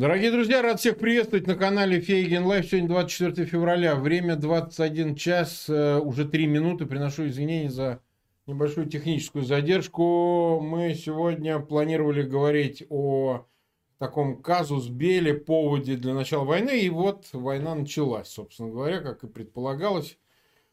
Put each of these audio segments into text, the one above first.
Дорогие друзья, рад всех приветствовать на канале Фейгин Live. Сегодня 24 февраля, время 21 час, э, уже 3 минуты. Приношу извинения за небольшую техническую задержку. Мы сегодня планировали говорить о таком casus belli, поводе для начала войны. И вот война началась, собственно говоря, как и предполагалось.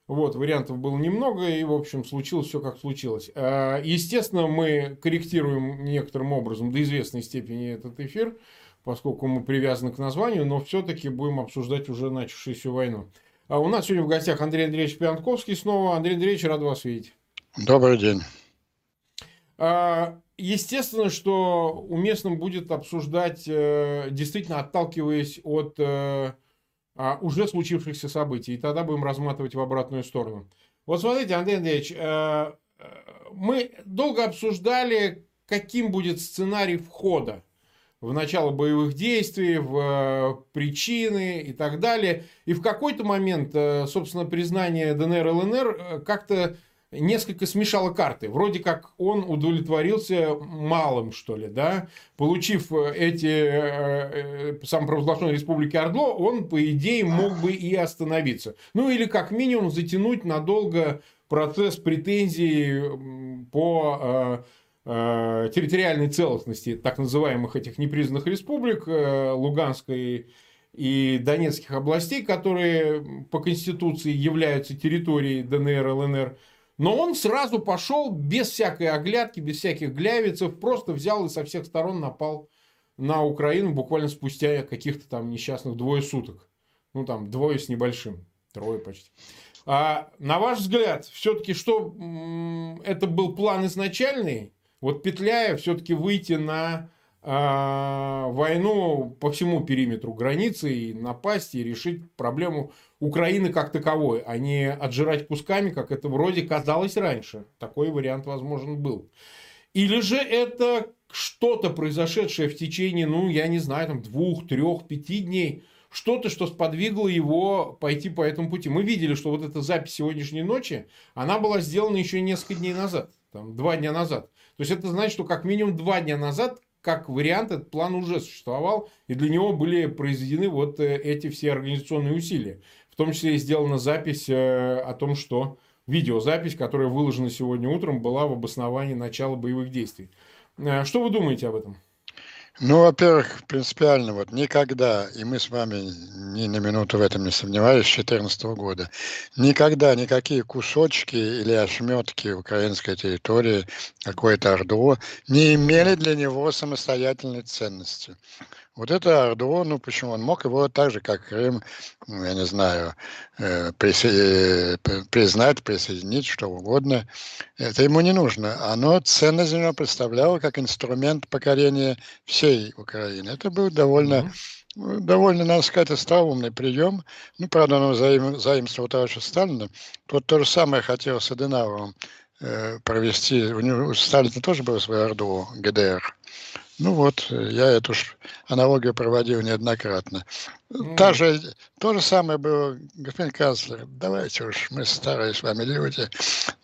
Вот, вариантов было немного, и, в общем, случилось все, как случилось. А, естественно, мы корректируем некоторым образом до известной степени этот эфир – поскольку мы привязаны к названию, но все-таки будем обсуждать уже начавшуюся войну. А у нас сегодня в гостях Андрей Андреевич Пьянковский снова. Андрей Андреевич, рад вас видеть. Добрый день. А, естественно, что уместным будет обсуждать, э, действительно отталкиваясь от э, а, уже случившихся событий. И тогда будем разматывать в обратную сторону. Вот смотрите, Андрей Андреевич, э, мы долго обсуждали, каким будет сценарий входа в начало боевых действий, в э, причины и так далее. И в какой-то момент, э, собственно, признание ДНР ЛНР э, как-то несколько смешало карты. Вроде как он удовлетворился малым, что ли, да. Получив эти э, самопровозглашенные республики Ордло, он, по идее, мог бы и остановиться. Ну, или как минимум затянуть надолго процесс претензий по Э, территориальной целостности так называемых этих непризнанных республик э, Луганской и Донецких областей, которые по Конституции являются территорией ДНР, ЛНР. Но он сразу пошел без всякой оглядки, без всяких глявицев, просто взял и со всех сторон напал на Украину буквально спустя каких-то там несчастных двое суток. Ну, там, двое с небольшим, трое почти. А на ваш взгляд, все-таки что это был план изначальный, вот петляя все-таки выйти на э, войну по всему периметру границы и напасть и решить проблему Украины как таковой, а не отжирать кусками, как это вроде казалось раньше. Такой вариант возможен был. Или же это что-то произошедшее в течение, ну, я не знаю, там, двух, трех, пяти дней, что-то, что сподвигло его пойти по этому пути. Мы видели, что вот эта запись сегодняшней ночи, она была сделана еще несколько дней назад, там, два дня назад. То есть это значит, что как минимум два дня назад как вариант этот план уже существовал, и для него были произведены вот э, эти все организационные усилия. В том числе и сделана запись э, о том, что видеозапись, которая выложена сегодня утром, была в обосновании начала боевых действий. Э, что вы думаете об этом? Ну, во-первых, принципиально, вот никогда, и мы с вами ни на минуту в этом не сомневались, с 2014 года, никогда никакие кусочки или ошметки украинской территории, какое-то ордо, не имели для него самостоятельной ценности. Вот это Ордо, ну почему? Он мог его так же, как Крым, ну, я не знаю, э, присо... признать, присоединить, что угодно. Это ему не нужно. Оно ценность для него представляло как инструмент покорения всей Украины. Это был довольно довольно, надо сказать, остроумный прием. Ну, правда, он заим, заимствовал у товарища Сталина. Тот то же самое хотел с Аденаровым э, провести. У него у Сталина тоже был свой Орду ГДР. Ну вот, я эту аналогию проводил неоднократно. Та же, то же самое было, господин канцлер, давайте уж, мы старые с вами люди,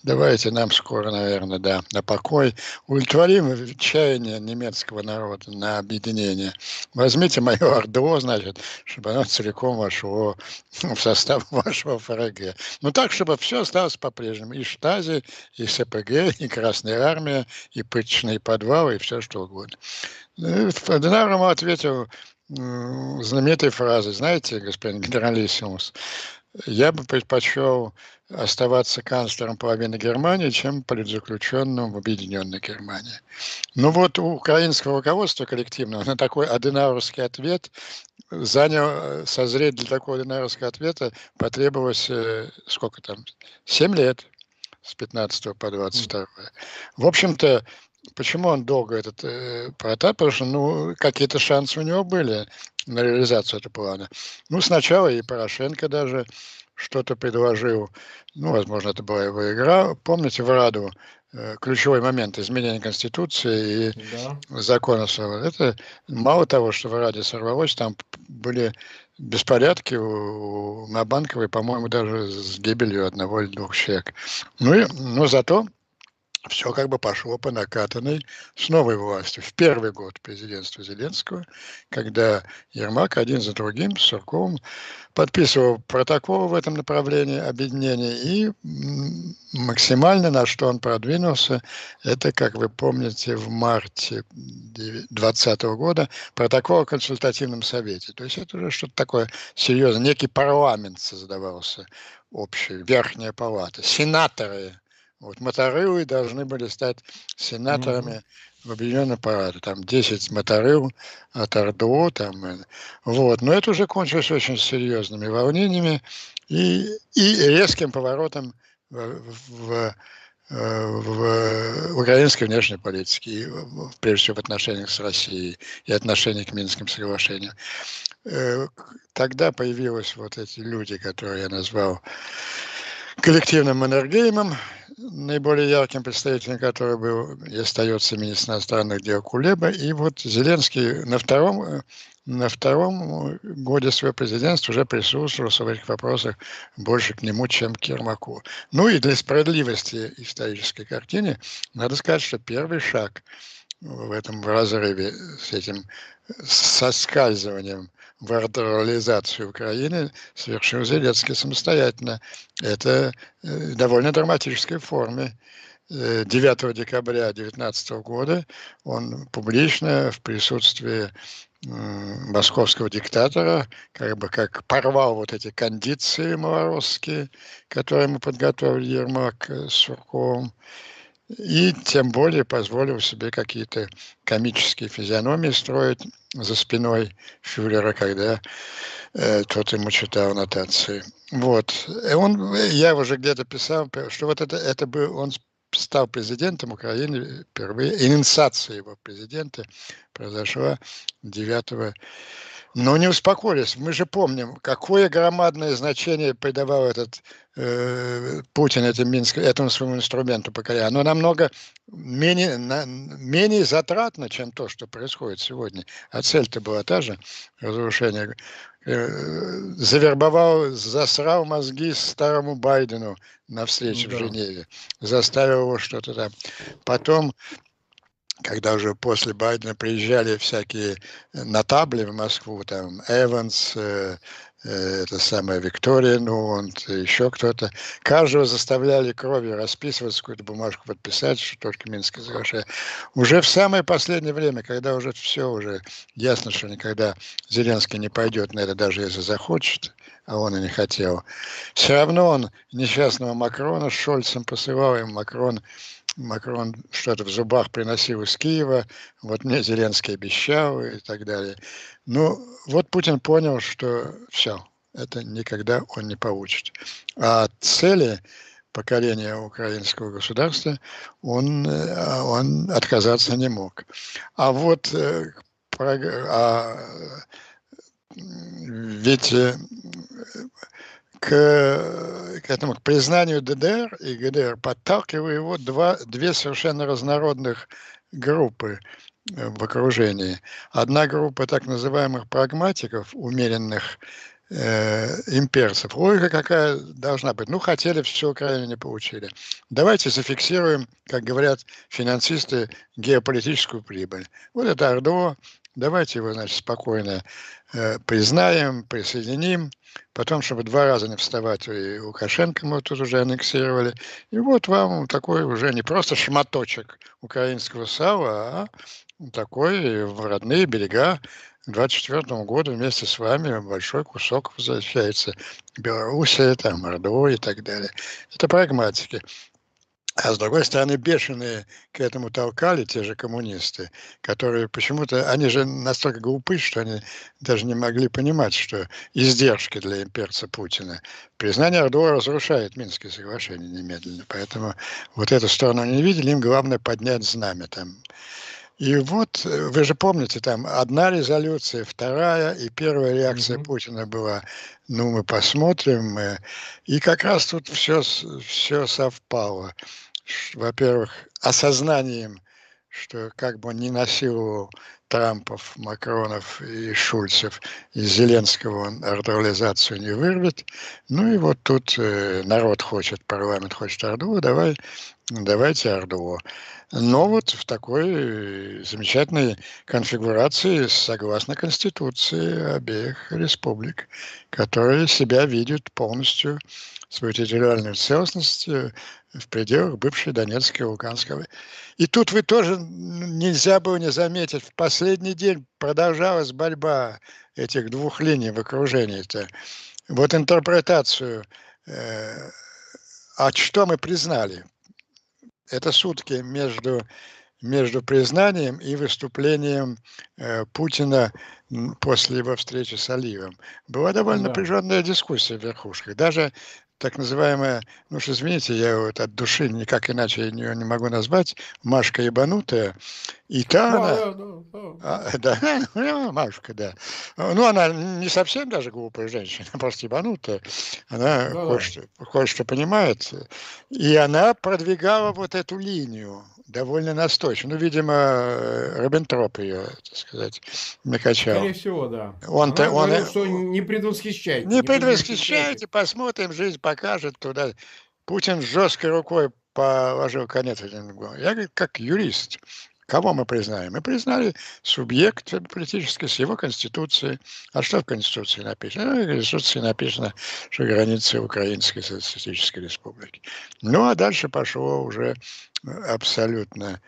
давайте нам скоро, наверное, да, на покой, удовлетворим чаяние немецкого народа на объединение. Возьмите мое ордо, значит, чтобы оно целиком вошло в состав вашего ФРГ. Ну так, чтобы все осталось по-прежнему. И Штази, и СПГ, и Красная Армия, и пыточные подвалы, и все что угодно. Денар ему ответил знаменитой фразой, знаете, господин генералиссимус, я бы предпочел оставаться канцлером половины Германии, чем политзаключенным в Объединенной Германии. Ну вот у украинского руководства коллективного на такой аденауровский ответ занял, созреть для такого аденауровского ответа потребовалось, э, сколько там, 7 лет с 15 по 22. В общем-то, Почему он долго этот э, протап? Потому что ну, какие-то шансы у него были на реализацию этого плана. Ну, сначала и Порошенко даже что-то предложил. Ну, возможно, это была его игра. Помните в Раду э, ключевой момент изменения Конституции и да. законов. Это мало того, что в Раде сорвалось, там были беспорядки у, на Банковой, по-моему, даже с гибелью одного или двух человек. Ну, и, но зато все как бы пошло по накатанной с новой властью. В первый год президентства Зеленского, когда Ермак один за другим Сурковым подписывал протокол в этом направлении объединения и максимально на что он продвинулся, это, как вы помните, в марте 2020 года протокол о консультативном совете. То есть это уже что-то такое серьезное, некий парламент создавался общий, верхняя палата, сенаторы вот моторылы должны были стать сенаторами mm-hmm. в Объединенной Палате. Там 10 моторыл от РДО. Там, э, вот. Но это уже кончилось очень серьезными волнениями и, и резким поворотом в, в, э, в украинской внешней политике, и, прежде всего в отношениях с Россией и отношении к Минским соглашениям. Э, тогда появились вот эти люди, которые я назвал коллективным энергеймом, наиболее ярким представителем которого был и остается министр иностранных дел Кулеба. И вот Зеленский на втором, на втором годе своего президентства уже присутствовал в этих вопросах больше к нему, чем к Ермаку. Ну и для справедливости исторической картины надо сказать, что первый шаг в этом разрыве с этим соскальзыванием в артиллеризацию Украины совершил Зеленский самостоятельно. Это э, довольно драматической форме. 9 э, декабря 2019 года он публично в присутствии московского диктатора, как бы как порвал вот эти кондиции малоросские, которые мы подготовили Ермак с Сурковым, и тем более позволил себе какие-то комические физиономии строить за спиной фюрера, когда э, тот ему читал аннотации. Вот. И он, я уже где-то писал, что вот это, это был, он стал президентом Украины впервые, инициация его президента произошла 9 но не успокоились. Мы же помним, какое громадное значение придавал этот э, Путин этим, Минск, этому своему инструменту покоря. Оно намного менее, на, менее затратно, чем то, что происходит сегодня. А цель-то была та же, разрушение. Э, завербовал, засрал мозги старому Байдену на встрече ну, да. в Женеве. Заставил его что-то там. Потом когда уже после Байдена приезжали всякие нотабли в Москву, там Эванс, э, э, это самая Виктория Нуонт, еще кто-то, каждого заставляли кровью расписываться, какую-то бумажку подписать, что только Минское соглашение. Уже в самое последнее время, когда уже все уже ясно, что никогда Зеленский не пойдет на это, даже если захочет, а он и не хотел, все равно он несчастного Макрона с Шольцем посылал, и Макрон Макрон что-то в зубах приносил из Киева, вот мне Зеленский обещал и так далее. Ну, вот Путин понял, что все, это никогда он не получит. А цели поколения украинского государства он, э, он отказаться не мог. А вот э, а, ведь э, к, к этому к признанию ДДР и ГДР подталкивали его два, две совершенно разнородных группы э, в окружении. Одна группа так называемых прагматиков, умеренных э, имперцев. Логика какая должна быть? Ну, хотели, все Украину не получили. Давайте зафиксируем, как говорят финансисты, геополитическую прибыль. Вот это Ордо, давайте его, значит, спокойно э, признаем, присоединим, потом, чтобы два раза не вставать, и Лукашенко мы тут уже аннексировали, и вот вам такой уже не просто шматочек украинского сала, а такой в родные берега к 24 году вместе с вами большой кусок возвращается. Белоруссия, там, Мордова и так далее. Это прагматики. А с другой стороны, бешеные к этому толкали те же коммунисты, которые почему-то, они же настолько глупы, что они даже не могли понимать, что издержки для имперца Путина. Признание Ордова разрушает Минские соглашения немедленно. Поэтому вот эту сторону они не видели, им главное поднять знамя там. И вот, э, вы же помните, там одна резолюция, вторая, и первая реакция mm-hmm. Путина была, ну, мы посмотрим. И как раз тут все, все совпало во-первых, осознанием, что как бы он не насиловал Трампов, Макронов и Шульцев из Зеленского он артурализацию не вырвет. Ну и вот тут э, народ хочет, парламент хочет Орду, давай, давайте Орду. Но вот в такой э, замечательной конфигурации, согласно Конституции обеих республик, которые себя видят полностью свою территориальную целостность в пределах бывшей Донецкой и Луганской. И тут вы тоже нельзя было не заметить, в последний день продолжалась борьба этих двух линий в окружении. -то. Вот интерпретацию, э, а что мы признали? Это сутки между, между признанием и выступлением э, Путина после его встречи с Алиевым. Была довольно да. напряженная дискуссия в верхушках. Даже так называемая, ну уж извините, я вот от души никак иначе ее не могу назвать, Машка ебанутая, и та да, она... Да, да, а, да, Машка, да. Ну, она не совсем даже глупая женщина, просто ебанутая. Она да, кое-что, кое-что понимает. И она продвигала вот эту линию довольно настойчиво. Ну, видимо, Робентроп ее, так сказать, накачал. Скорее всего, да. Он-то, он, говорит, что не предвосхищайте. Не, не предвосхищайте, посмотрим, жизнь покажет туда. Путин жесткой рукой положил конец этому. Я, говорю, как юрист, Кого мы признаем? Мы признали субъект политический с его конституцией. А что в Конституции написано? Ну, в Конституции написано, что границы Украинской Социалистической Республики. Ну, а дальше пошло уже абсолютно...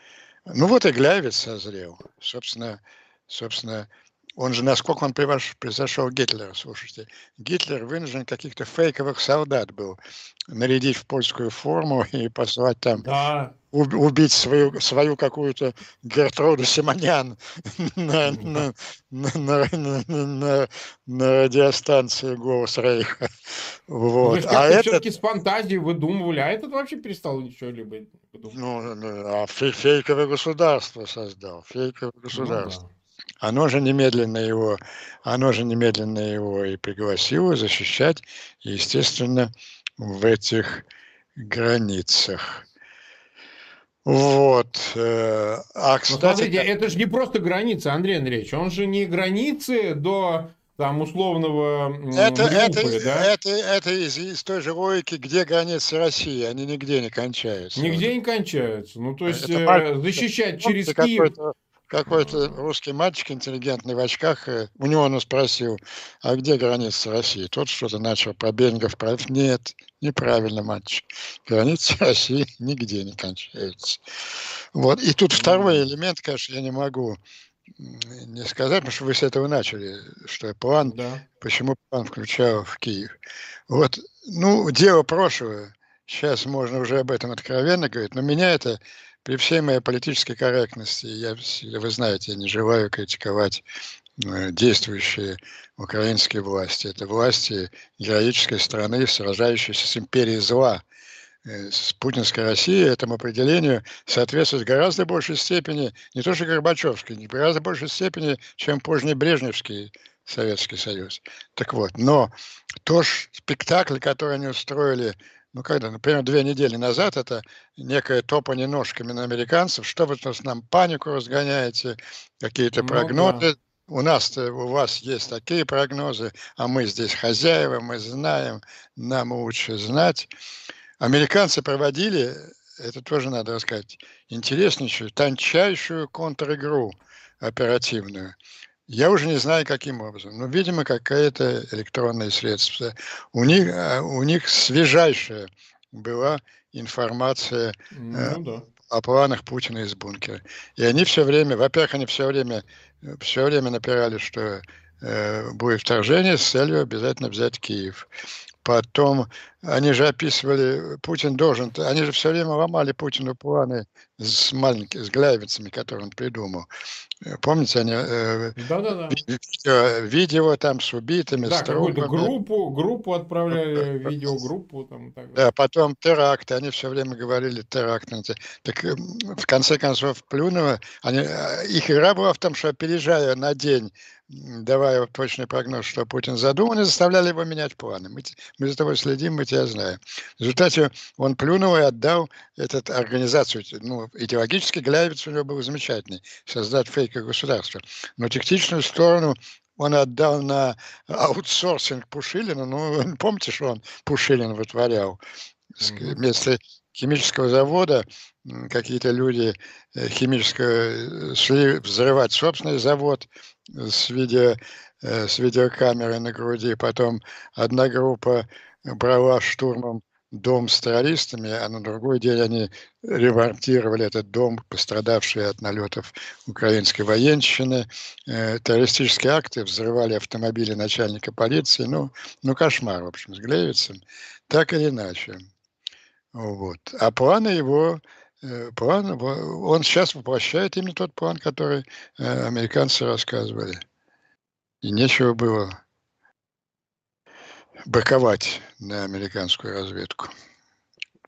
Ну, вот и Глявец созрел. Собственно, собственно, он же, насколько он превзошел Гитлера, слушайте. Гитлер вынужден каких-то фейковых солдат был нарядить в польскую форму и послать там да. убить свою, свою какую-то Гертруду Симонян на, на, на, на, на, на радиостанции «Голос Рейха». Вот. Ну, а это все-таки с фантазией выдумывали, а этот вообще перестал ничего-либо Ну, а фейковое государство создал, фейковое государство. Ну, да. Оно же немедленно его, оно же немедленно его и пригласило защищать, естественно, в этих границах. Вот. Э, а, кстати... Но смотрите, это же не просто граница, Андрей Андреевич. Он же не границы до там условного это, это, да? это, это из, из той же логики, где границы России, они нигде не кончаются. Нигде не кончаются. Ну, то есть, это, э, защищать через Киев какой-то русский мальчик интеллигентный в очках, э, у него он спросил, а где граница России? Тот что-то начал про Бенгов, про... Нет, неправильно, мальчик. Граница России нигде не кончается. Вот. И тут второй элемент, конечно, я не могу не сказать, потому что вы с этого начали, что план, да. почему план включал в Киев. Вот, ну, дело прошлого, сейчас можно уже об этом откровенно говорить, но меня это при всей моей политической корректности, я, вы знаете, я не желаю критиковать э, действующие украинские власти. Это власти героической страны, сражающейся с империей зла. Э, с путинской Россией этому определению соответствует в гораздо большей степени, не то что Горбачевский, в гораздо большей степени, чем поздний Брежневский Советский Союз. Так вот, но то спектакль, который они устроили ну когда, например, две недели назад это некое топание ножками на американцев, что вы тут нам панику разгоняете, какие-то ну, прогнозы. Да. У нас у вас есть такие прогнозы, а мы здесь хозяева, мы знаем, нам лучше знать. Американцы проводили, это тоже надо рассказать, интереснейшую, тончайшую контр-игру оперативную. Я уже не знаю, каким образом, но, видимо, какое-то электронное средство. У них, а, у них свежайшая была информация ну, э, да. о планах Путина из бункера. И они все время, во-первых, они все время, все время напирали, что э, будет вторжение с целью обязательно взять Киев. Потом они же описывали, Путин должен, они же все время ломали Путину планы с маленькими, с глявицами, которые он придумал. Э, помните, они э, да, да, да. Видео, видео там с убитыми, да, с трупами. группу, группу отправляли, видеогруппу. Там, так да, потом теракты, они все время говорили теракты. Так в конце концов Плюнова, они, э, их игра была в том, что опережая на день давая точный прогноз, что Путин задумал, они заставляли его менять планы. Мы, мы за тобой следим, мы тебя знаем. В результате он плюнул и отдал этот организацию, ну, идеологически Гляевец у него был замечательный, создать фейковое государство. Но тактичную сторону он отдал на аутсорсинг Пушилина. Ну, помните, что он Пушилин вытворял? Вместо химического завода какие-то люди э, химического э, шли взрывать собственный завод с, видео, э, с видеокамерой на груди. Потом одна группа брала штурмом дом с террористами, а на другой день они ремонтировали этот дом, пострадавший от налетов украинской военщины, э, террористические акты, взрывали автомобили начальника полиции, ну, ну кошмар, в общем, с Глевицем, так или иначе. Вот. А планы его, план, он сейчас воплощает именно тот план, который э, американцы рассказывали. И нечего было быковать на американскую разведку.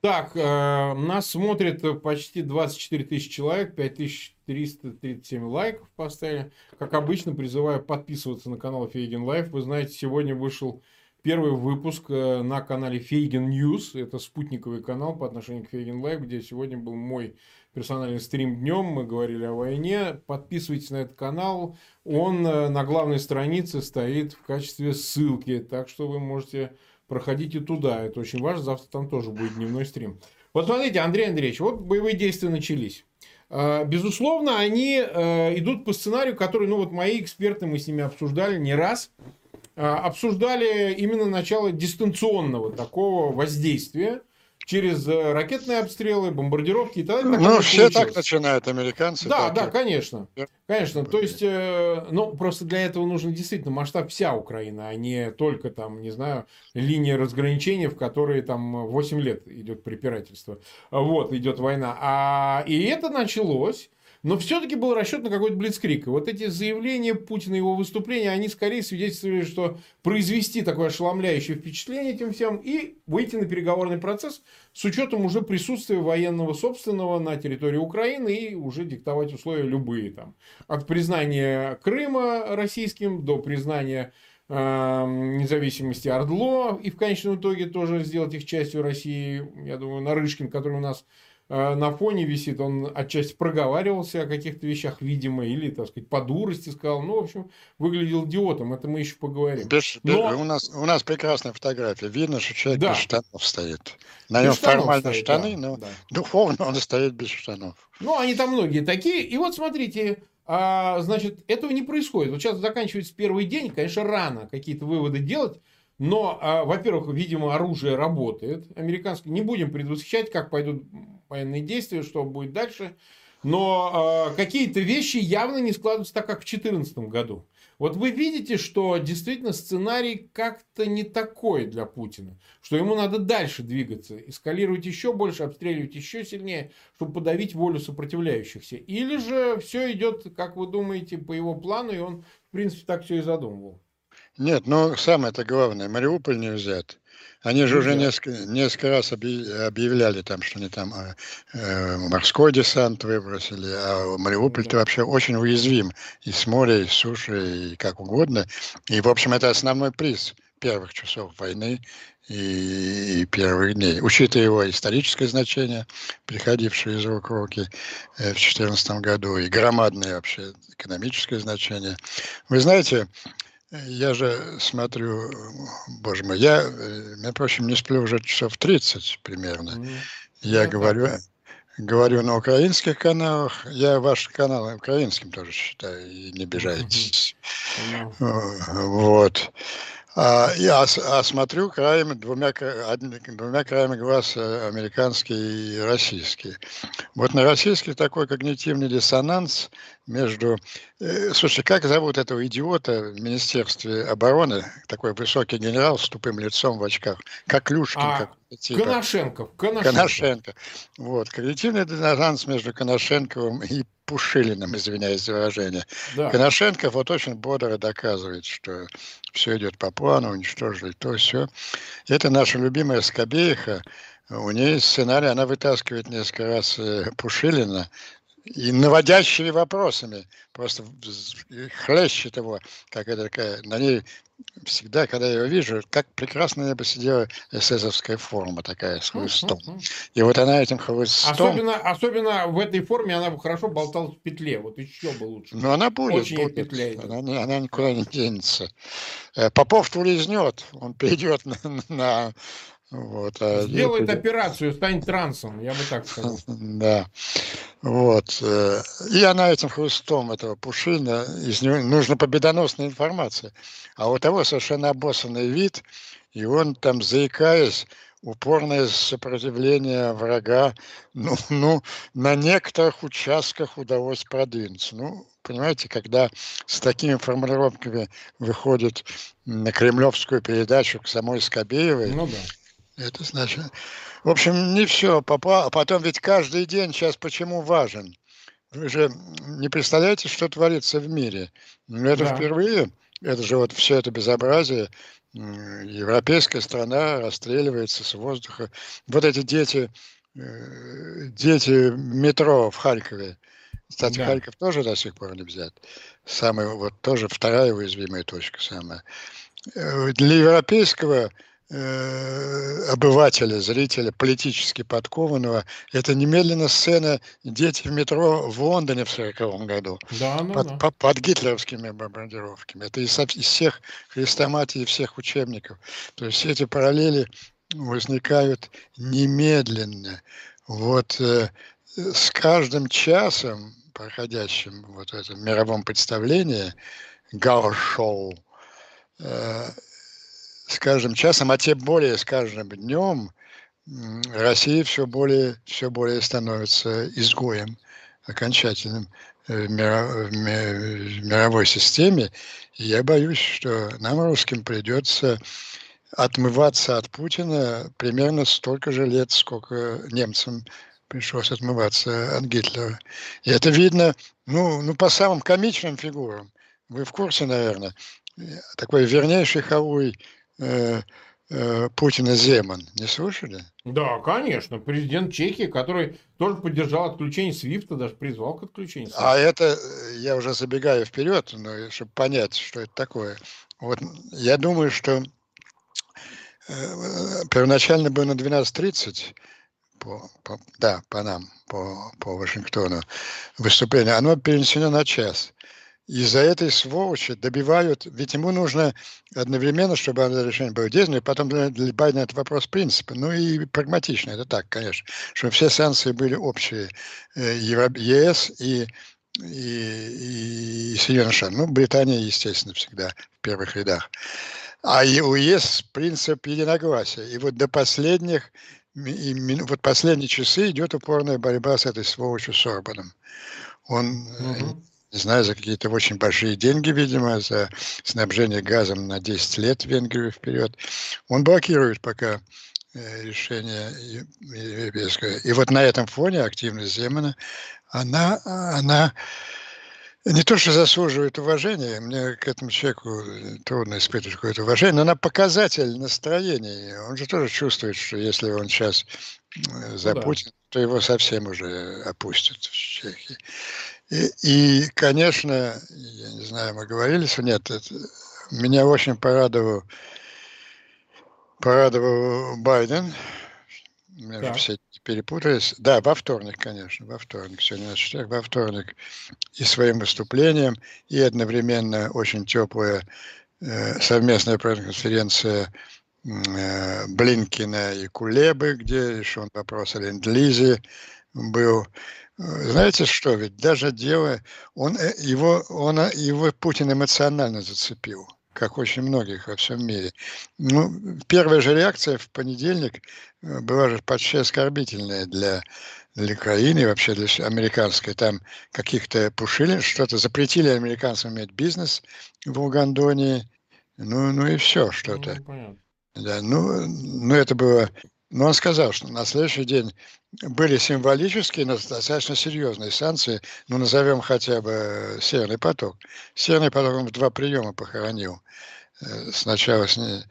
Так, э, нас смотрит почти 24 тысячи человек, 5337 лайков поставили. Как обычно, призываю подписываться на канал Фейгин Live. Вы знаете, сегодня вышел первый выпуск э, на канале Фейгин News. Это спутниковый канал по отношению к Фейгин Live, где сегодня был мой персональный стрим днем, мы говорили о войне. Подписывайтесь на этот канал. Он э, на главной странице стоит в качестве ссылки, так что вы можете проходить и туда. Это очень важно. Завтра там тоже будет дневной стрим. Вот смотрите, Андрей Андреевич, вот боевые действия начались. Э, безусловно, они э, идут по сценарию, который, ну вот мои эксперты, мы с ними обсуждали не раз, обсуждали именно начало дистанционного такого воздействия, через э, ракетные обстрелы, бомбардировки и так далее. Ну, все получилось. так начинают, американцы. Да, да, и... конечно. Конечно. То есть, э, ну, просто для этого нужно действительно масштаб вся Украина, а не только там, не знаю, линии разграничения, в которые там 8 лет идет препирательство. Вот, идет война. А, и это началось но все-таки был расчет на какой-то блицкрик. И вот эти заявления Путина, его выступления, они скорее свидетельствовали, что произвести такое ошеломляющее впечатление этим всем и выйти на переговорный процесс с учетом уже присутствия военного собственного на территории Украины и уже диктовать условия любые там. От признания Крыма российским до признания э, независимости Ордло и в конечном итоге тоже сделать их частью России. Я думаю, Нарышкин, который у нас на фоне висит, он отчасти проговаривался о каких-то вещах, видимо, или, так сказать, по дурости сказал. Ну, в общем, выглядел идиотом, это мы еще поговорим. Без, Но... у, нас, у нас прекрасная фотография. Видно, что человек да. без штанов стоит. На нем формально стоит, штаны, да, но да. духовно он стоит без штанов. Ну, они там многие такие. И вот смотрите, а, значит, этого не происходит. Вот сейчас заканчивается первый день, конечно, рано какие-то выводы делать. Но, а, во-первых, видимо, оружие работает. Американское. Не будем предвосхищать, как пойдут военные действия, что будет дальше. Но э, какие-то вещи явно не складываются так, как в 2014 году. Вот вы видите, что действительно сценарий как-то не такой для Путина, что ему надо дальше двигаться, эскалировать еще больше, обстреливать еще сильнее, чтобы подавить волю сопротивляющихся. Или же все идет, как вы думаете, по его плану, и он, в принципе, так все и задумывал. Нет, но самое-то главное, Мариуполь не взят. Они же уже несколько, несколько раз объявляли там, что они там э, э, морской десант выбросили, а Мариуполь-то вообще очень уязвим и с моря, и с суши, и как угодно. И, в общем, это основной приз первых часов войны и, и первых дней. Учитывая его историческое значение, приходившее из рук в руки э, в 2014 году, и громадное вообще экономическое значение. Вы знаете, я же смотрю, боже мой, я, э, между прочим, не сплю уже часов 30 примерно. Mm. Я ну, говорю, говорю на украинских каналах. Я ваш канал украинским тоже считаю, и не обижайтесь. Mm. Вот. А, я а смотрю краями, двумя, двумя краями глаз э, американский и российский. Вот на российский такой когнитивный диссонанс между... Э, слушай, как зовут этого идиота в Министерстве обороны? Такой высокий генерал с тупым лицом в очках. Как Люшкин. А, как, типа. Коношенко. Коношенко. Коношенко. Вот. Когнитивный диссонанс между Коношенковым и Пушилиным, извиняюсь за выражение. Да. Коношенко вот очень бодро доказывает, что все идет по плану, уничтожили то, все. Это наша любимая Скобеиха. У нее сценарий, она вытаскивает несколько раз э, Пушилина и наводящими вопросами, просто хлещет его, как это такая, на ней всегда, когда я ее вижу, как прекрасно я бы сидела эсэсовская форма такая с хлыстом. И вот она этим хлыстом... Особенно, особенно в этой форме она бы хорошо болталась в петле, вот еще бы лучше. Ну, она будет. Очень будет. Петля она, она никуда не денется. Э, Попов-то улизнет, он перейдет на, на вот, а Сделает операцию, станет трансом, я бы так сказал. Да. Вот. Э, и она этим хрустом этого пушина, из него нужна победоносная информация. А у того совершенно обоссанный вид, и он там, заикаясь, упорное сопротивление врага, ну, ну, на некоторых участках удалось продвинуться. Ну, понимаете, когда с такими формулировками выходит на кремлевскую передачу к самой Скобеевой, ну, да это значит... В общем, не все. А потом ведь каждый день сейчас почему важен? Вы же не представляете, что творится в мире. Ну, это да. впервые. Это же вот все это безобразие. Европейская страна расстреливается с воздуха. Вот эти дети, э, дети метро в Харькове. Кстати, да. Харьков тоже до сих пор не взят. Самая, вот тоже вторая уязвимая точка самая. Э, для европейского Э, обывателя, зрителя, политически подкованного. Это немедленно сцена «Дети в метро» в Лондоне в 1940 году. Да, ну, под, да. Под, под гитлеровскими бомбардировками. Это из, из всех хрестоматий, всех учебников. То есть все эти параллели возникают немедленно. Вот э, с каждым часом, проходящим вот в этом мировом представлении, гау-шоу, э, с каждым часом, а тем более с каждым днем Россия все более, все более становится изгоем окончательным в, мира, в мировой системе. И я боюсь, что нам, русским, придется отмываться от Путина примерно столько же лет, сколько немцам пришлось отмываться от Гитлера. И это видно ну, ну, по самым комичным фигурам. Вы в курсе, наверное, такой вернейший Хауй э, э, Путина Земан. Не слушали? Да, конечно. Президент Чехии, который тоже поддержал отключение Свифта, даже призвал к отключению Свифта. А это, э, я уже забегаю вперед, но чтобы понять, что это такое. Вот я думаю, что э, первоначально было на 12.30 по, по, да, по нам, по, по Вашингтону выступление, оно перенесено на час из-за этой сволочи добивают, ведь ему нужно одновременно, чтобы это решение было действенным, и потом для Байдена это вопрос принципа, ну и прагматично, это так, конечно, чтобы все санкции были общие, э, ЕС и, и, и Соединенные Штаты, ну, Британия, естественно, всегда в первых рядах. А у ЕС принцип единогласия, и вот до последних, и, вот последние часы идет упорная борьба с этой сволочью Сорбаном. Он угу не знаю, за какие-то очень большие деньги, видимо, за снабжение газом на 10 лет Венгрию вперед. Он блокирует пока э, решение европейское. И вот на этом фоне активность Земана, она, она не то, что заслуживает уважения, мне к этому человеку трудно испытывать какое-то уважение, но она показатель настроения. Он же тоже чувствует, что если он сейчас э, за ну, Путина, то его совсем уже опустят в Чехии. И, и, конечно, я не знаю, мы говорили, что нет, это, меня очень порадовал, порадовал Байден. У меня да. же все перепутались. Да, во вторник, конечно, во вторник, сегодня на четверг, во вторник. И своим выступлением, и одновременно очень теплая э, совместная конференция э, Блинкина и Кулебы, где решен вопрос о ленд-лизе был. Знаете что, ведь даже дело, он, э, его, он, его Путин эмоционально зацепил, как очень многих во всем мире. Ну, первая же реакция в понедельник э, была же почти оскорбительная для, для Украины, вообще для американской. Там каких-то пушили, что-то запретили американцам иметь бизнес в Угандонии. Ну, ну и все что-то. Ну, да, ну, ну, это было но он сказал, что на следующий день были символические, но достаточно серьезные санкции, ну, назовем хотя бы Северный поток. Северный поток он в два приема похоронил. Э, сначала с ней,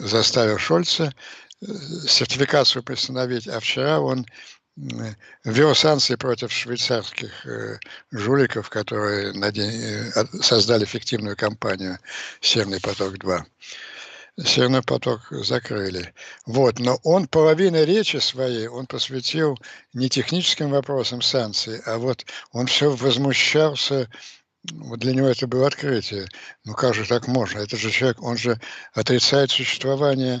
заставил Шольца э, сертификацию приостановить, а вчера он ввел санкции против швейцарских э, жуликов, которые э, создали фиктивную компанию «Северный поток-2». Северный поток закрыли. Вот, но он половину речи своей он посвятил не техническим вопросам санкций, а вот он все возмущался вот для него это было открытие. Ну как же так можно? Это же человек, он же отрицает существование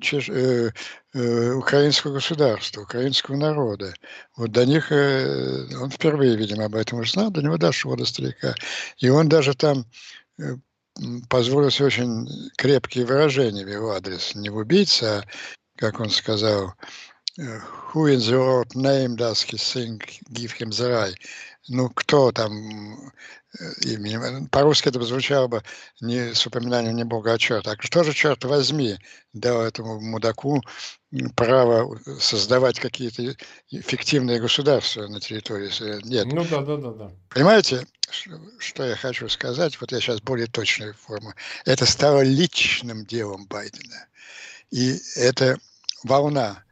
чеш, э, э, украинского государства, украинского народа. Вот до них, э, он впервые, видимо, об этом узнал, до него дошло до старика. И он даже там позволил себе очень крепкие выражения в его адрес. Не в убийца, а, как он сказал, э, «Who in the Lord name does he think, give him the right?» ну, кто там именем. По-русски это звучало бы не с упоминанием не Бога, а черта. А что же, черт возьми, дал этому мудаку право создавать какие-то фиктивные государства на территории Нет. Ну да, да, да, да. Понимаете, что я хочу сказать? Вот я сейчас более точную форму. Это стало личным делом Байдена. И это волна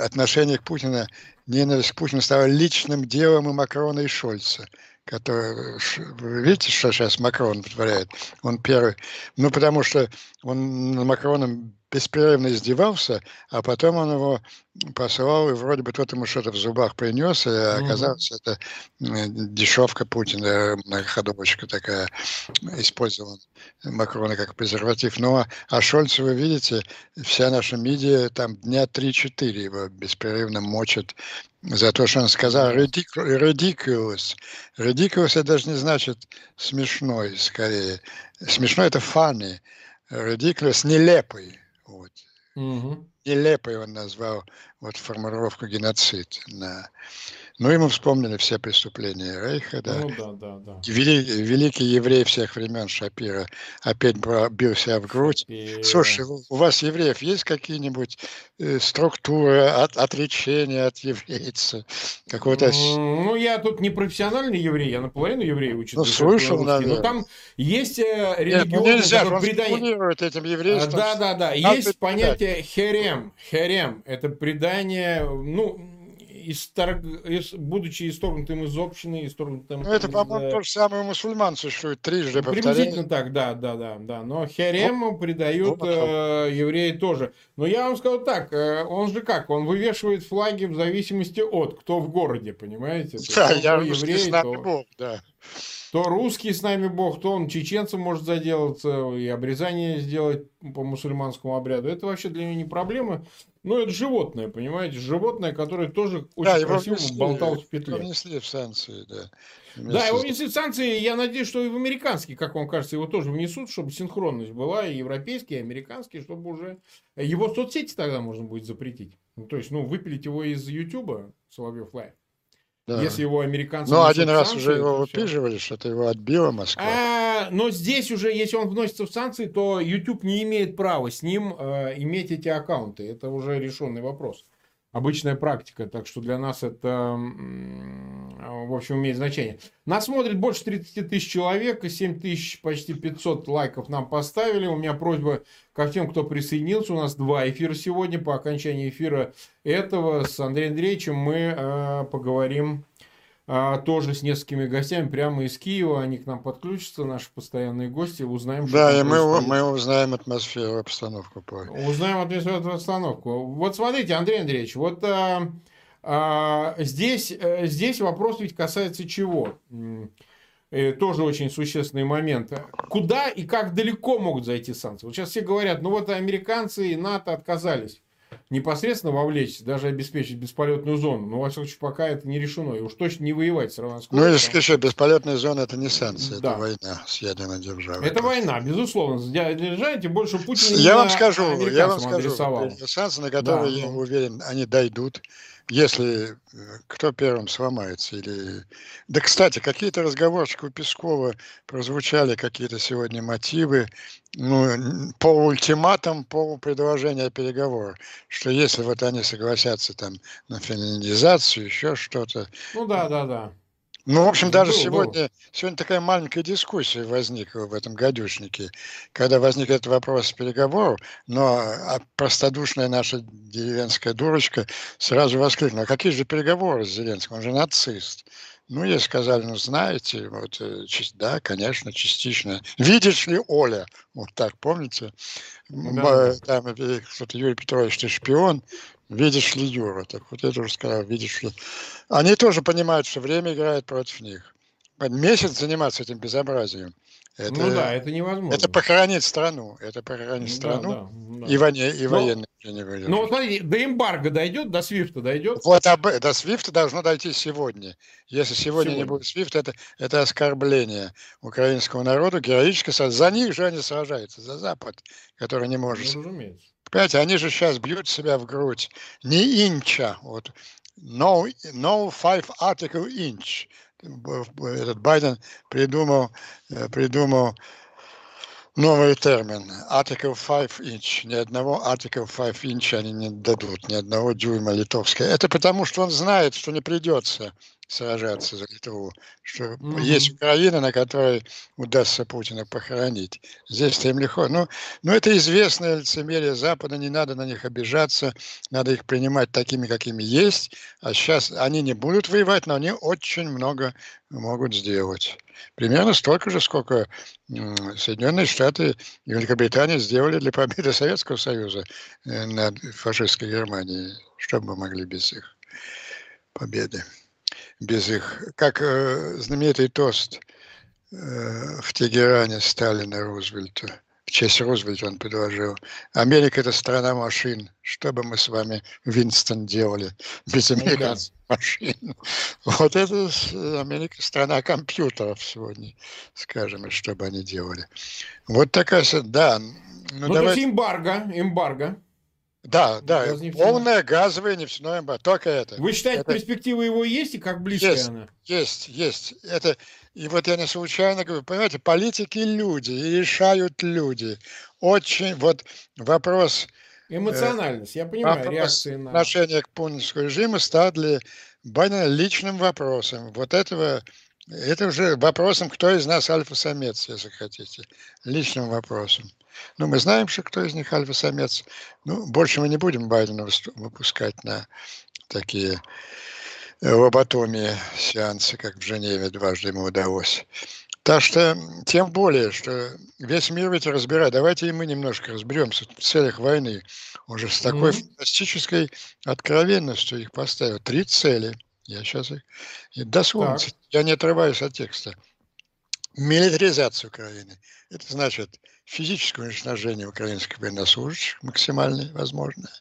отношения к Путину ненависть к Путину стала личным делом и Макрона, и Шольца. Который, вы видите, что сейчас Макрон вытворяет? Он первый. Ну, потому что он над Макроном беспрерывно издевался, а потом он его послал, и вроде бы тот ему что-то в зубах принес, и оказалось, mm-hmm. это дешевка Путина, многоходовочка такая, использовал Макрона как презерватив. Ну, а, а Шольца, вы видите, вся наша медиа там дня 3-4 его беспрерывно мочат за то, что он сказал ridiculous. Ridiculous это даже не значит смешной, скорее. Смешной это funny. Ridiculous нелепый. Вот. Угу. Нелепый он назвал вот формулировку геноцид. На... Ну, ему вспомнили все преступления Рейха, да. Ну, да, да, да. Вели, великий еврей всех времен Шапира опять бил себя в грудь. Шапира. Слушай, у вас, евреев, есть какие-нибудь э, структуры от, отречения от еврейца? Какого-то... Ну, я тут не профессиональный еврей, я наполовину еврей учусь. Ну, слышал, наверное. Но там есть э, ну, нельзя, он предание... этим еврейством. Да, да, да. Есть понятие херем. Херем – это предание, ну, исторг... будучи исторгнутым из общины, исторгнутым Ну, это, по-моему, то же самое мусульман существует, трижды Приблизительно так, да, да, да, да. Но херему ну, придают ну, э, евреи тоже. Но я вам скажу так, э, он же как, он вывешивает флаги в зависимости от, кто в городе, понимаете? Да, я еврей, с нами то... Бог, да. То русский с нами бог, то он чеченцем может заделаться и обрезание сделать по мусульманскому обряду. Это вообще для него не проблема. Ну, это животное, понимаете? Животное, которое тоже очень да, красиво внесли, болталось в петле. Его внесли в санкции, да. Вместе да, его внесли в санкции. Я надеюсь, что и в американские, как вам кажется, его тоже внесут, чтобы синхронность была, и европейские, и американские, чтобы уже... Его соцсети тогда можно будет запретить. Ну, то есть, ну, выпилить его из Ютуба, Соловьев Лайв. Да. Если его американцы... Ну, один раз санкции, уже его выпиживали, что-то его отбила Москва. А, но здесь уже, если он вносится в санкции, то YouTube не имеет права с ним э, иметь эти аккаунты. Это уже решенный вопрос. Обычная практика, так что для нас это, в общем, имеет значение. Нас смотрит больше 30 тысяч человек, и 7 тысяч, почти 500 лайков нам поставили. У меня просьба ко всем, кто присоединился. У нас два эфира сегодня. По окончании эфира этого с Андреем Андреевичем мы э, поговорим тоже с несколькими гостями прямо из Киева. Они к нам подключатся, наши постоянные гости. Узнаем, да, и мы, мы узнаем атмосферу, обстановку. Узнаем атмосферу, обстановку. Вот смотрите, Андрей Андреевич, вот а, а, здесь, а, здесь вопрос ведь касается чего? Э, тоже очень существенный момент. Куда и как далеко могут зайти санкции? Вот сейчас все говорят, ну вот американцы и НАТО отказались непосредственно вовлечься, даже обеспечить бесполетную зону. Но, во всяком случае, пока это не решено. И уж точно не воевать с Раванском. Ну, если еще бесполетная зона, это не санкции, да. это война с ядерной державой. Это война, безусловно. Державой, тем больше Путин Я вам скажу, я вам скажу, санкции, на которые, да, я ну... уверен, они дойдут если э, кто первым сломается. Или... Да, кстати, какие-то разговорчики у Пескова прозвучали, какие-то сегодня мотивы, ну, по ультиматам, по предложению переговоров, что если вот они согласятся там на финализацию, еще что-то. Ну да, да, да Ну, в общем, даже был, сегодня, был. сегодня такая маленькая дискуссия возникла в этом гадюшнике, когда возник этот вопрос переговоров, но а, простодушная наша деревенская дурочка сразу воскликнула, а какие же переговоры с Зеленским, он же нацист. Ну, ей сказали, ну, знаете, вот, э, да, конечно, частично. Видишь ли, Оля, вот так, помните? Да. Там кто-то Юрий Петрович, ты шпион, видишь ли, Юра, так вот я тоже сказал, видишь ли. Они тоже понимают, что время играет против них. Месяц заниматься этим безобразием – это, ну да, это невозможно. Это похоронить страну. Это похоронить страну. Да, да, И, воне, и военные не выйдет. Ну, смотри, до эмбарго дойдет, до Свифта дойдет? Вот об, до Свифта должно дойти сегодня. Если сегодня, сегодня. не будет Свифта, это, это оскорбление украинского народа, героически. За них же они сражаются, за Запад, который не может. Ну, разумеется. Понимаете, они же сейчас бьют себя в грудь. Не инча, вот. No, no five article inch этот Байден придумал, э, придумал новый термин. Article 5 inch. Ни одного Article 5 inch они не дадут, ни одного дюйма литовской. Это потому, что он знает, что не придется сражаться за Литву, что mm-hmm. есть Украина, на которой удастся Путина похоронить. Здесь-то им легко. Ну, ну, это известное лицемерие Запада, не надо на них обижаться, надо их принимать такими, какими есть. А сейчас они не будут воевать, но они очень много могут сделать. Примерно столько же, сколько Соединенные Штаты и Великобритания сделали для победы Советского Союза э, над фашистской Германией. Что бы мы могли без их победы? без их, как э, знаменитый тост э, в Тегеране Сталина Рузвельту. В честь Рузвельта он предложил. Америка – это страна машин. Что бы мы с вами, Винстон, делали без американских машин? Вот это Америка – страна компьютеров сегодня, скажем, и что бы они делали. Вот такая, да. Ну, ну давай... то есть эмбарго, эмбарго. Да, да, полное газовое нефтяное эмбарго, только это. Вы считаете, это... перспектива его есть и как близкая есть, она? Есть, есть. Это, и вот я не случайно говорю, понимаете, политики люди, и решают люди. Очень, вот вопрос... Э, Эмоциональность, э, я понимаю, вопрос реакции на... Отношение к путинскому режиму стал для Байдена личным вопросом. Вот этого это уже вопросом, кто из нас альфа-самец, если хотите. Личным вопросом. Ну, мы знаем, что кто из них альфа-самец. Ну, больше мы не будем Байдена выпускать на такие лоботомии сеансы, как в Женеве дважды ему удалось. Так что, тем более, что весь мир ведь разбирает. Давайте и мы немножко разберемся в целях войны. Он же с такой mm-hmm. фантастической откровенностью их поставил. Три цели – я сейчас дословно, так. я не отрываюсь от текста. Милитаризация Украины. Это значит физическое уничтожение украинских военнослужащих, максимально возможное,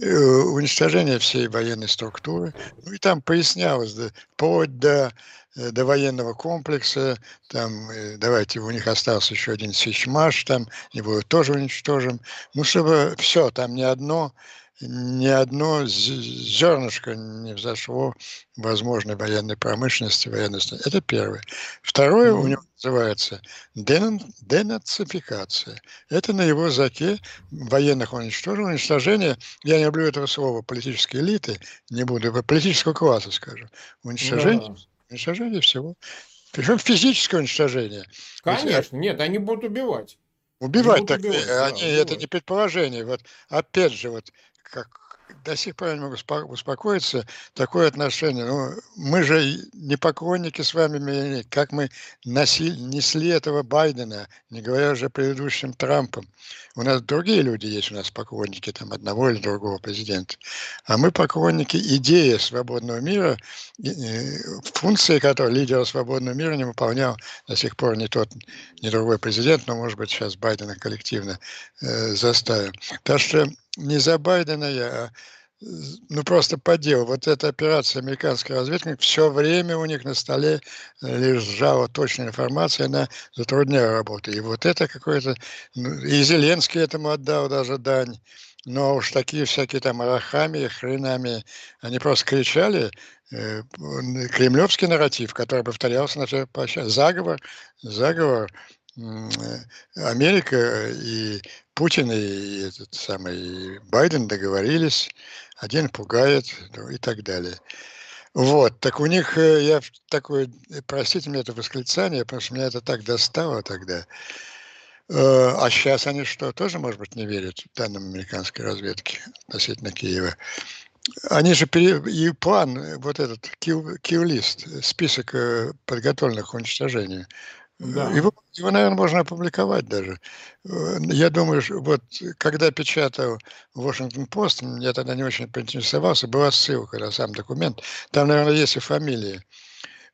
э, уничтожение всей военной структуры. Ну и там пояснялось, да, вплоть до, э, до военного комплекса, там, э, давайте, у них остался еще один сечмаш, там его тоже уничтожим. Ну, чтобы все, там ни одно ни одно зернышко не взошло возможной военной промышленности, военности. Это первое. Второе mm-hmm. у него называется денацификация. Это на его языке военных уничтожил. Уничтожение, я не люблю этого слова, политической элиты, не буду, политического класса, скажем. Уничтожение, yeah. уничтожение всего. Причем физическое уничтожение. Конечно, нет, они будут убивать. Убивать, так убивать, они, да, убивать. это не предположение. Вот опять же, вот как до сих пор не могу успокоиться, такое отношение. Ну, мы же не поклонники с вами, как мы носили, несли этого Байдена, не говоря уже о предыдущем Трампом. У нас другие люди есть, у нас поклонники там, одного или другого президента. А мы поклонники идеи свободного мира, функции которой лидера свободного мира не выполнял до сих пор ни тот, ни другой президент, но, может быть, сейчас Байдена коллективно э, заставим. Так что не за Байдена я, а ну просто по делу. Вот эта операция американской разведки, все время у них на столе лежала точная информация, она затрудняла работу. И вот это какое-то... Ну, и Зеленский этому отдал даже дань. Но уж такие всякие там арахами, хренами, они просто кричали, э, кремлевский нарратив, который повторялся на все площадке. Заговор, заговор Э, Америка и Путин и этот самый Байден договорились, один пугает ну, и так далее. Вот, так у них, э, я такой, э, простите мне это восклицание, потому что меня это так достало тогда. Э, а сейчас они что, тоже, может быть, не верят данным американской разведки относительно Киева? Они же пере... и план, вот этот киу-лист, список подготовленных к уничтожению, да. Его, его, наверное, можно опубликовать даже. Я думаю, вот когда печатал Washington Post, я тогда не очень поинтересовался, была ссылка на сам документ. Там, наверное, есть и фамилии.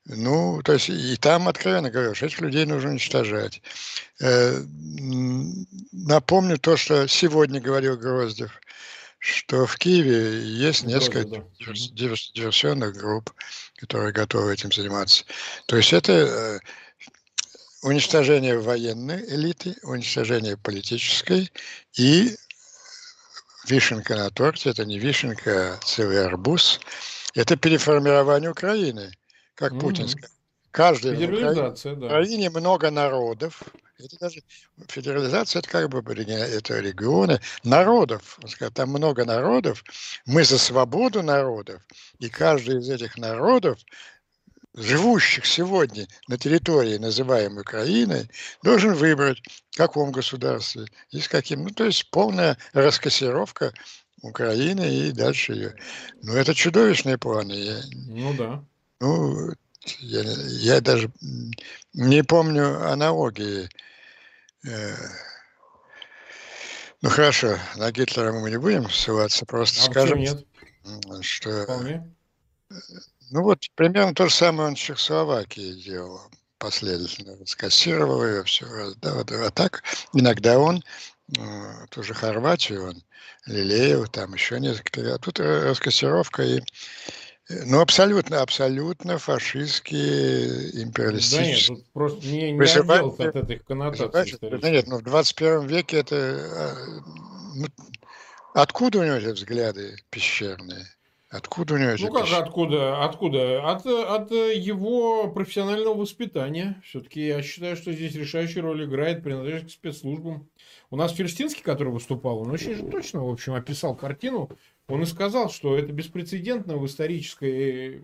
Ну, то есть и там откровенно говорю, что этих людей нужно уничтожать. Э, напомню то, что сегодня говорил Гроздев, что в Киеве есть несколько да, да. диверсионных групп, которые готовы этим заниматься. То есть это э, уничтожение военной элиты, уничтожение политической и вишенка на торте, это не вишенка, а целый арбуз, это переформирование Украины, как mm-hmm. Путин сказал. Каждый в Украине, да. Украине много народов. Это даже федерализация, это как бы это регионы народов. Там много народов. Мы за свободу народов. И каждый из этих народов живущих сегодня на территории, называемой Украиной, должен выбрать, в каком государстве и с каким. Ну, то есть полная раскассировка Украины и дальше ее. Ну, это чудовищные планы. Я, ну, да. Ну, я, я даже не помню аналогии. Э, ну, хорошо, на Гитлера мы не будем ссылаться, просто а скажем, нет? что... Вполне ну вот примерно то же самое он в Чехословакии делал последовательно, раскассировал ее, все, да, а так иногда он, э, тоже Хорватию он лелеял, там еще несколько, а тут раскассировка и ну, абсолютно, абсолютно фашистские, империалистические. Да нет, просто не, не отделался от этих коннотаций. Да нет, ну в 21 веке это... А, ну, откуда у него эти взгляды пещерные? Откуда у него Ну как откуда? Откуда? От, от его профессионального воспитания. Все-таки я считаю, что здесь решающую роль играет принадлежность к спецслужбам. У нас Ферстинский, который выступал, он очень же точно, в общем, описал картину. Он и сказал, что это беспрецедентно в исторической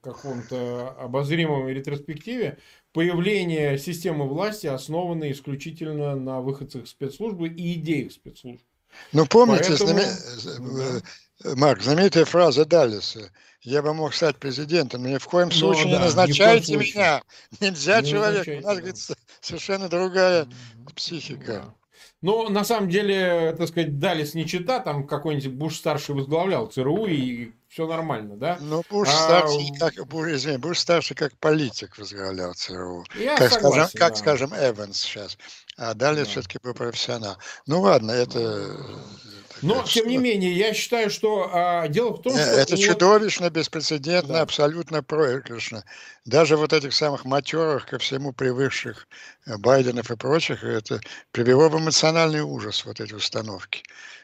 каком-то обозримом ретроспективе появление системы власти, основанной исключительно на выходцах спецслужбы и идеях спецслужб. Ну, помните, Поэтому... знаме... Марк, знаменитая фраза Даллеса. Я бы мог стать президентом, но ни в коем ну случае ну, да, не назначайте меня. Нельзя не человек. У нас, говорит, совершенно другая психика. Да. Ну, на самом деле, так сказать, Далис не чита, там какой-нибудь Буш-старший возглавлял ЦРУ, и все нормально, да? Ну, Буш-старший, а, как, Буш, извини, Буш-старший как политик возглавлял ЦРУ. Я как, согласен, скажем, как, да. скажем, Эванс сейчас. А Далис да. все-таки был профессионал. Ну, ладно, это но, тем не менее, я считаю, что а, дело в том, что... Это вот... чудовищно, беспрецедентно, да. абсолютно проигрышно. Даже вот этих самых матерых, ко всему привыкших э, Байденов и прочих, это привело в эмоциональный ужас вот эти установки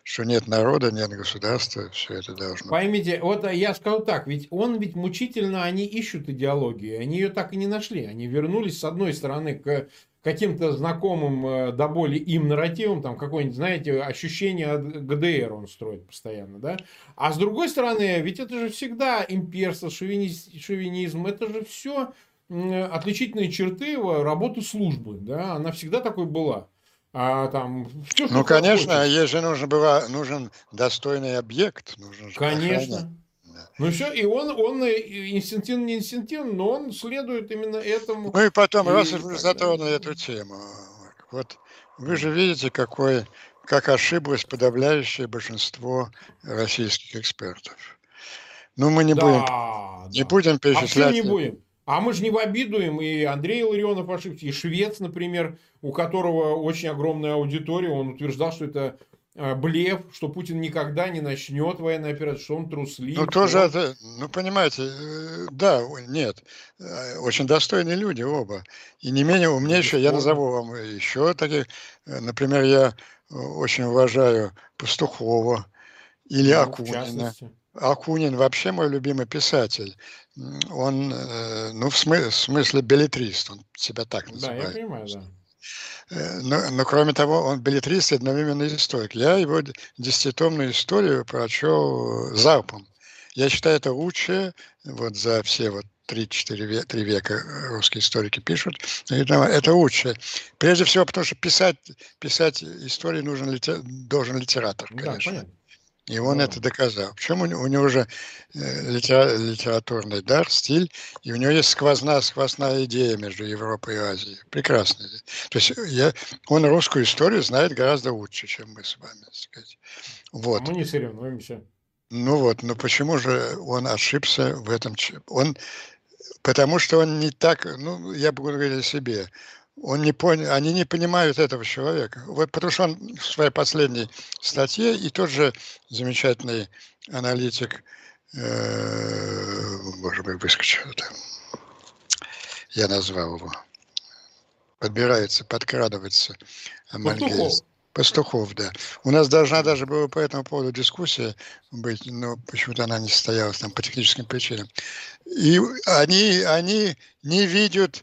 что нет народа, нет государства, все это должно. Поймите, вот я скажу так, ведь он ведь мучительно, они ищут идеологию, они ее так и не нашли, они вернулись с одной стороны к каким-то знакомым э, до боли им нарративом, там какое-нибудь, знаете, ощущение от ГДР он строит постоянно, да? А с другой стороны, ведь это же всегда имперство, шовинизм, шовинизм это же все отличительные черты работы службы, да, она всегда такой была. А там все, ну, конечно, хочешь. ей же нужен, была, нужен достойный объект. Нужен конечно. Охранять. Ну все, и он, он инстинктивно, не инстинктивно, но он следует именно этому. Ну и потом, и, раз вы затронули эту тему, вот вы же видите, какой, как ошиблось подавляющее большинство российских экспертов. Ну, мы не да, будем, да. не будем перечислять. А не будем? А мы же не в обиду им, и Андрей Ларионов ошибся, и Швец, например, у которого очень огромная аудитория, он утверждал, что это Э, блеф, что Путин никогда не начнет военную операцию, что он труслив. Ну, тоже это, ну, понимаете, э, да, нет, э, очень достойные люди оба. И не менее умнейшие, я назову вам еще таких, например, я очень уважаю Пастухова или ну, Акунина. Акунин вообще мой любимый писатель. Он, ну, в смысле, в смысле билетрист, он себя так называет. Да, я понимаю, да. Э, но, но кроме того, он билетрист и одновременно историк. Я его десятитомную историю прочел залпом. Я считаю, это лучшее вот за все вот 3-4 века, 3 века русские историки пишут. Это, лучше. Прежде всего, потому что писать, писать истории нужен, должен литератор, конечно. Да, и он это доказал. Причем у, у него же э, литера, литературный дар, стиль, и у него есть сквозная, сквозная идея между Европой и Азией. Прекрасная. То есть я, он русскую историю знает гораздо лучше, чем мы с вами. Сказать. Вот. Мы не соревнуемся. Ну вот, но почему же он ошибся в этом? Он, потому что он не так, ну, я буду говорить о себе, он не понял, они не понимают этого человека. Вот потому что он в своей последней статье и тот же замечательный аналитик, э, боже мой, выскочил там, я назвал его, подбирается, подкрадывается. Пастухов. Пастухов, да. У нас должна даже была по этому поводу дискуссия быть, но почему-то она не состоялась там по техническим причинам. И они, они не видят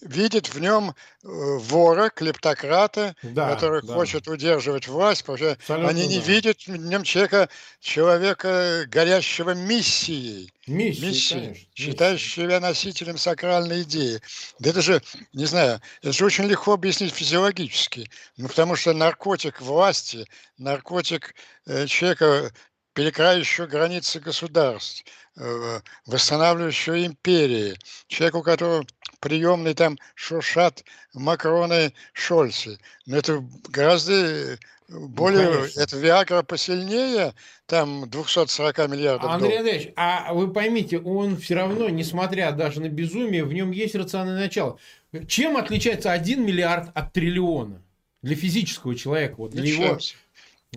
видит в нем э, вора, клептократа, да, который да. хочет удерживать власть, потому что Абсолютно они не да. видят в нем человека, человека, горящего миссией. Миссией, миссией конечно. Считающего себя носителем сакральной идеи. Да это же, не знаю, это же очень легко объяснить физиологически. Ну, потому что наркотик власти, наркотик э, человека, перекраивающего границы государств, э, восстанавливающего империи, человек, у которого приемный там шуршат Макроны, Шольцы. Но это гораздо э, более, ну, это Виагра посильнее, там 240 миллиардов Андрей Андреевич, а вы поймите, он все равно, несмотря даже на безумие, в нем есть рациональное начало. Чем отличается 1 миллиард от триллиона? Для физического человека, вот для Ничем. его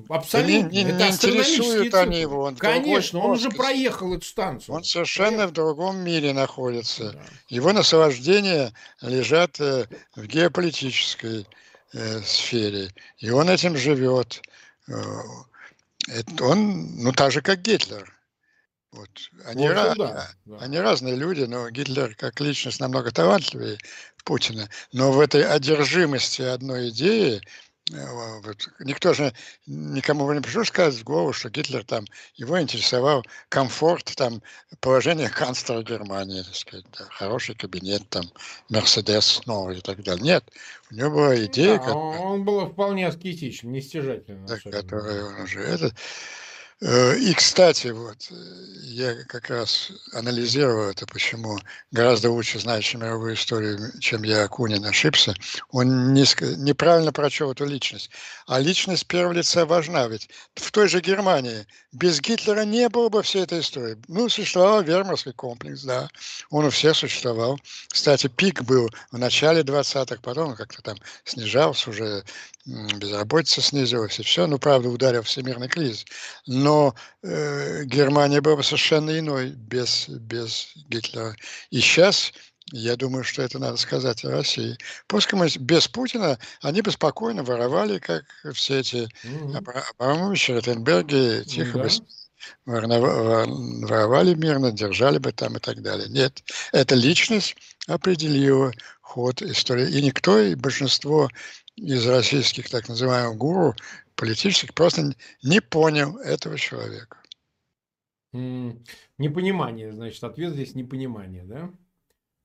Абсолютно. Не, не, не интересуют они его. Он Конечно, он уже проехал эту станцию. Он совершенно проехал. в другом мире находится. Да. Его наслаждения лежат э, в геополитической э, сфере. И он этим живет. Э, это он, ну, так же, как Гитлер. Вот. Они, вот, ra- да, да. они разные люди, но Гитлер как личность намного талантливее Путина. Но в этой одержимости одной идеи вот. Никто же, никому не пришел сказать в голову, что Гитлер там, его интересовал комфорт, там, положение канцлера Германии, так сказать, да, хороший кабинет, там, Мерседес новый и так далее. Нет, у него была идея... Да, которая, он был вполне аскетичен, нестяжательный. Да, которая он уже... Это, Э, и, кстати, вот, я как раз анализировал это, почему гораздо лучше знающий мировую историю, чем я, Акунин, ошибся. Он не, неправильно прочел эту личность. А личность первого лица важна, ведь в той же Германии без Гитлера не было бы всей этой истории. Ну, существовал вермарский комплекс, да, он у всех существовал. Кстати, пик был в начале 20-х, потом как-то там снижался уже безработица снизилась и все, ну, правда, ударил всемирный кризис. Но э, Германия была бы совершенно иной без, без Гитлера. И сейчас, я думаю, что это надо сказать о России. После без Путина они бы спокойно воровали, как все эти mm-hmm. Абрамовичи, Ротенберги, тихо бы воровали мирно, держали бы там и так далее. Нет, эта личность определила ход истории. И никто, и большинство из российских так называемых гуру политических просто не понял этого человека. Непонимание, значит, ответ здесь непонимание, да?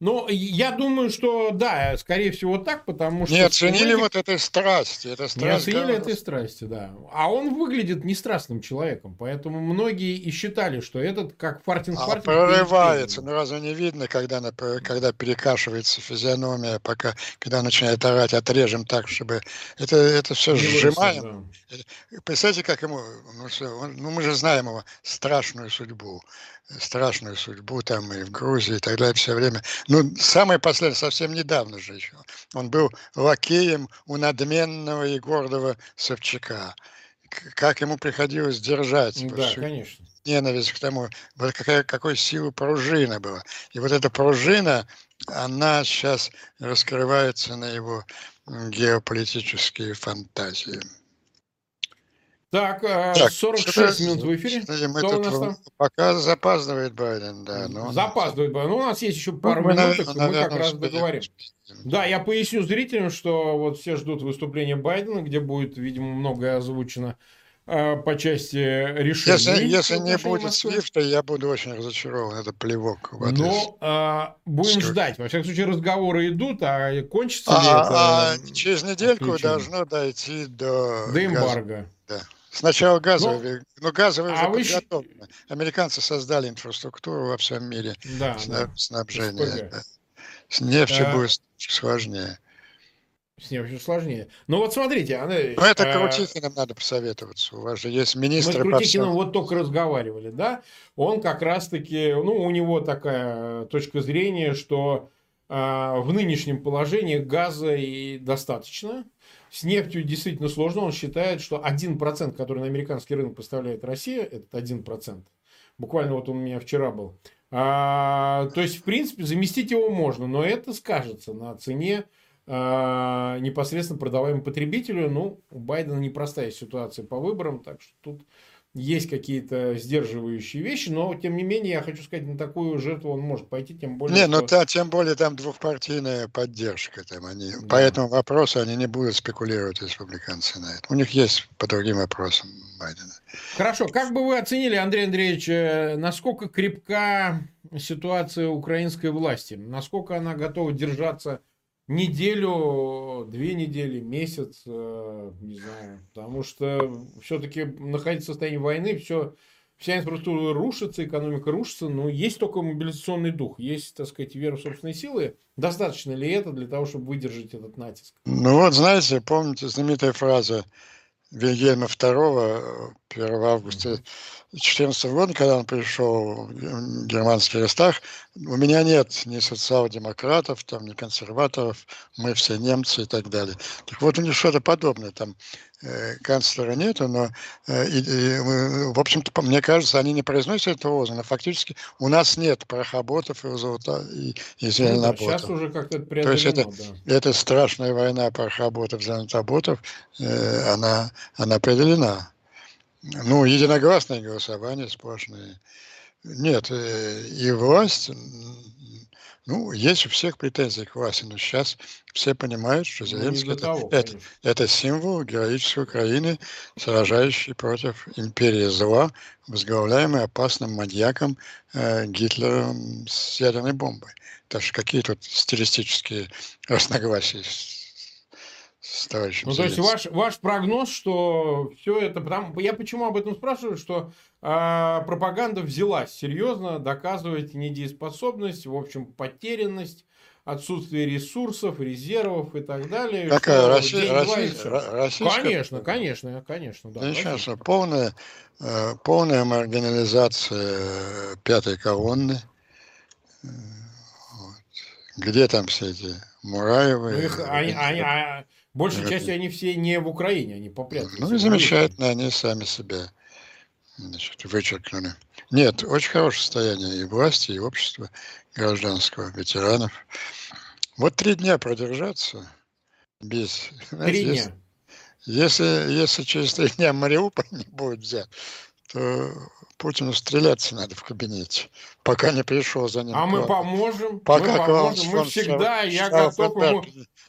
Ну, я думаю, что да, скорее всего так, потому что... Не оценили вот этой страсти. Это страсть не оценили этой страсти, да. А он выглядит не страстным человеком, поэтому многие и считали, что этот как фартинг а прорывается, ну разве не видно, когда, когда перекашивается физиономия, пока, когда начинает орать, отрежем так, чтобы... Это, это все не сжимаем. Да. Представьте, как ему... Ну, все, он, ну, мы же знаем его страшную судьбу страшную судьбу там и в Грузии и так далее все время. Ну, самое последнее, совсем недавно же еще. Он был лакеем у надменного и гордого Собчака. Как ему приходилось держать да, конечно. ненависть к тому, вот какая, какой силы пружина была. И вот эта пружина, она сейчас раскрывается на его геополитические фантазии. Так, э, так 46 минут в эфире. Мы Кто у нас там? Пока запаздывает Байден, да. Но запаздывает Байден. Ну, у нас есть еще пару ну, минут, мы, наверное, мы как раз договорим. Да, я поясню зрителям, что вот все ждут выступления Байдена, где будет, видимо, многое озвучено. э, по части решения. Если, если не будет Свифта, я буду очень разочарован. Это плевок. Вот Но э, будем Все. ждать. Во всяком случае, разговоры идут, а кончится а, ли это? А через недельку отключение? должно дойти до... До эмбарго. Да. Сначала газовые, но, но газовые а уже подготовлены. Вы... Американцы создали инфраструктуру во всем мире да, снаб... да. снабжения. Да. С нефтью да. будет сложнее. С нефтью сложнее. Ну вот смотрите, она... Ну это а... Крутихиным надо посоветоваться. У вас же есть министр... Мы с Крутихиным вот только разговаривали, да? Он как раз-таки, ну у него такая точка зрения, что а, в нынешнем положении газа и достаточно. С нефтью действительно сложно. Он считает, что 1%, который на американский рынок поставляет Россия, это 1%. Буквально вот он у меня вчера был. А, то есть, в принципе, заместить его можно, но это скажется на цене а, непосредственно продаваемому потребителю. Ну, у Байдена непростая ситуация по выборам, так что тут есть какие-то сдерживающие вещи, но тем не менее я хочу сказать, на такую жертву он может пойти, тем более. Не, ну что... ну да, тем более там двухпартийная поддержка, там они да. по этому вопросу они не будут спекулировать республиканцы на это. У них есть по другим вопросам Байдена. Хорошо, как бы вы оценили, Андрей Андреевич, э, насколько крепка ситуация украинской власти, насколько она готова держаться неделю, две недели, месяц, э, не знаю. Потому что все-таки находиться в состоянии войны, все, вся инфраструктура рушится, экономика рушится, но есть только мобилизационный дух, есть, так сказать, вера в собственные силы. Достаточно ли это для того, чтобы выдержать этот натиск? Ну вот, знаете, помните знаменитая фраза Вильгельма II 1 августа 2014 года, когда он пришел в германский Рейхстаг, у меня нет ни социал-демократов, там, ни консерваторов, мы все немцы и так далее. Так вот, у них что-то подобное. Там э, канцлера нету, но, э, и, и, в общем-то, мне кажется, они не произносят этого лозунга. Фактически у нас нет парохоботов и, золота, и, и зеленоботов. Ну, да, сейчас уже как-то То есть это, да. это страшная война парохоботов, зеленоботов, э, она, она определена. Ну, единогласное голосование сплошное. Нет, э, и власть, ну, есть у всех претензии к власти, но сейчас все понимают, что ну, Зеленский ну, это, того, это, это символ героической Украины, сражающей против империи зла, возглавляемой опасным маньяком э, Гитлером с ядерной бомбой. Так что какие тут стилистические разногласия с товарищем Ну, то есть ваш, ваш прогноз, что все это... Потому, я почему об этом спрашиваю, что э, пропаганда взялась серьезно доказывать недееспособность, в общем, потерянность, отсутствие ресурсов, резервов и так далее. Какая? Россия, Россия, российская? Конечно, конечно, конечно. Да, конечно, полная, э, полная маргинализация э, пятой колонны. Э, вот. Где там все эти Мураевы? Ну, их, они, они, они, Большей частью они все не в Украине, они попрятались. Ну и замечательно, они сами себя значит, вычеркнули. Нет, очень хорошее состояние и власти, и общества гражданского, ветеранов. Вот три дня продержаться без... Три дня. Если, если через три дня Мариуполь не будет взят, то Путину стреляться надо в кабинете, пока не пришел за ним. А мы поможем. Пока мы поможем. Мы всегда, я готов ему...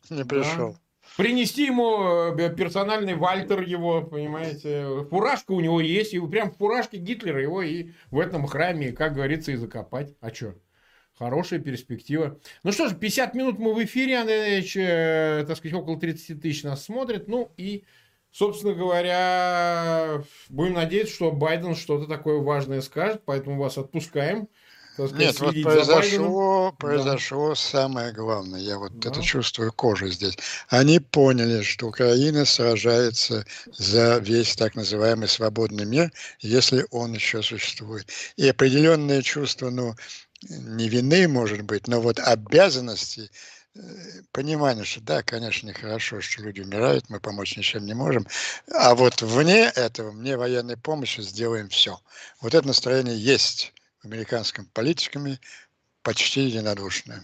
Не пришел. Да принести ему э, персональный Вальтер его, понимаете. Фуражка у него есть, и прям в фуражке Гитлера его и в этом храме, как говорится, и закопать. А что? Хорошая перспектива. Ну что ж, 50 минут мы в эфире, Андрей э, так сказать, около 30 тысяч нас смотрит. Ну и, собственно говоря, будем надеяться, что Байден что-то такое важное скажет, поэтому вас отпускаем Нет, вот произошло, произошло да. самое главное. Я вот да. это чувствую кожей здесь. Они поняли, что Украина сражается за весь так называемый свободный мир, если он еще существует. И определенное чувство, ну, не вины, может быть, но вот обязанности, э, понимание, что да, конечно, нехорошо, что люди умирают, мы помочь ничем не можем, а вот вне этого, мне военной помощи сделаем все. Вот это настроение есть американскими политиками почти единодушны.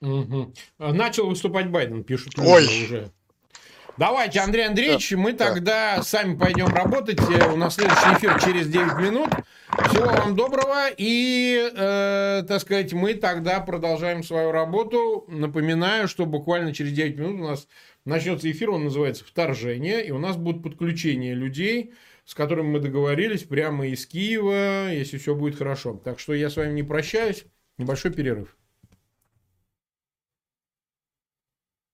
Угу. Начал выступать Байден, пишут Ой. уже. Давайте, Андрей Андреевич, мы тогда сами пойдем работать. Э, у нас следующий эфир через 9 минут. Всего вам доброго. И, э, так сказать, мы тогда продолжаем свою работу. Напоминаю, что буквально через 9 минут у нас начнется эфир, он называется «Вторжение», и у нас будут подключения людей, с которыми мы договорились прямо из Киева, если все будет хорошо. Так что я с вами не прощаюсь. Небольшой перерыв.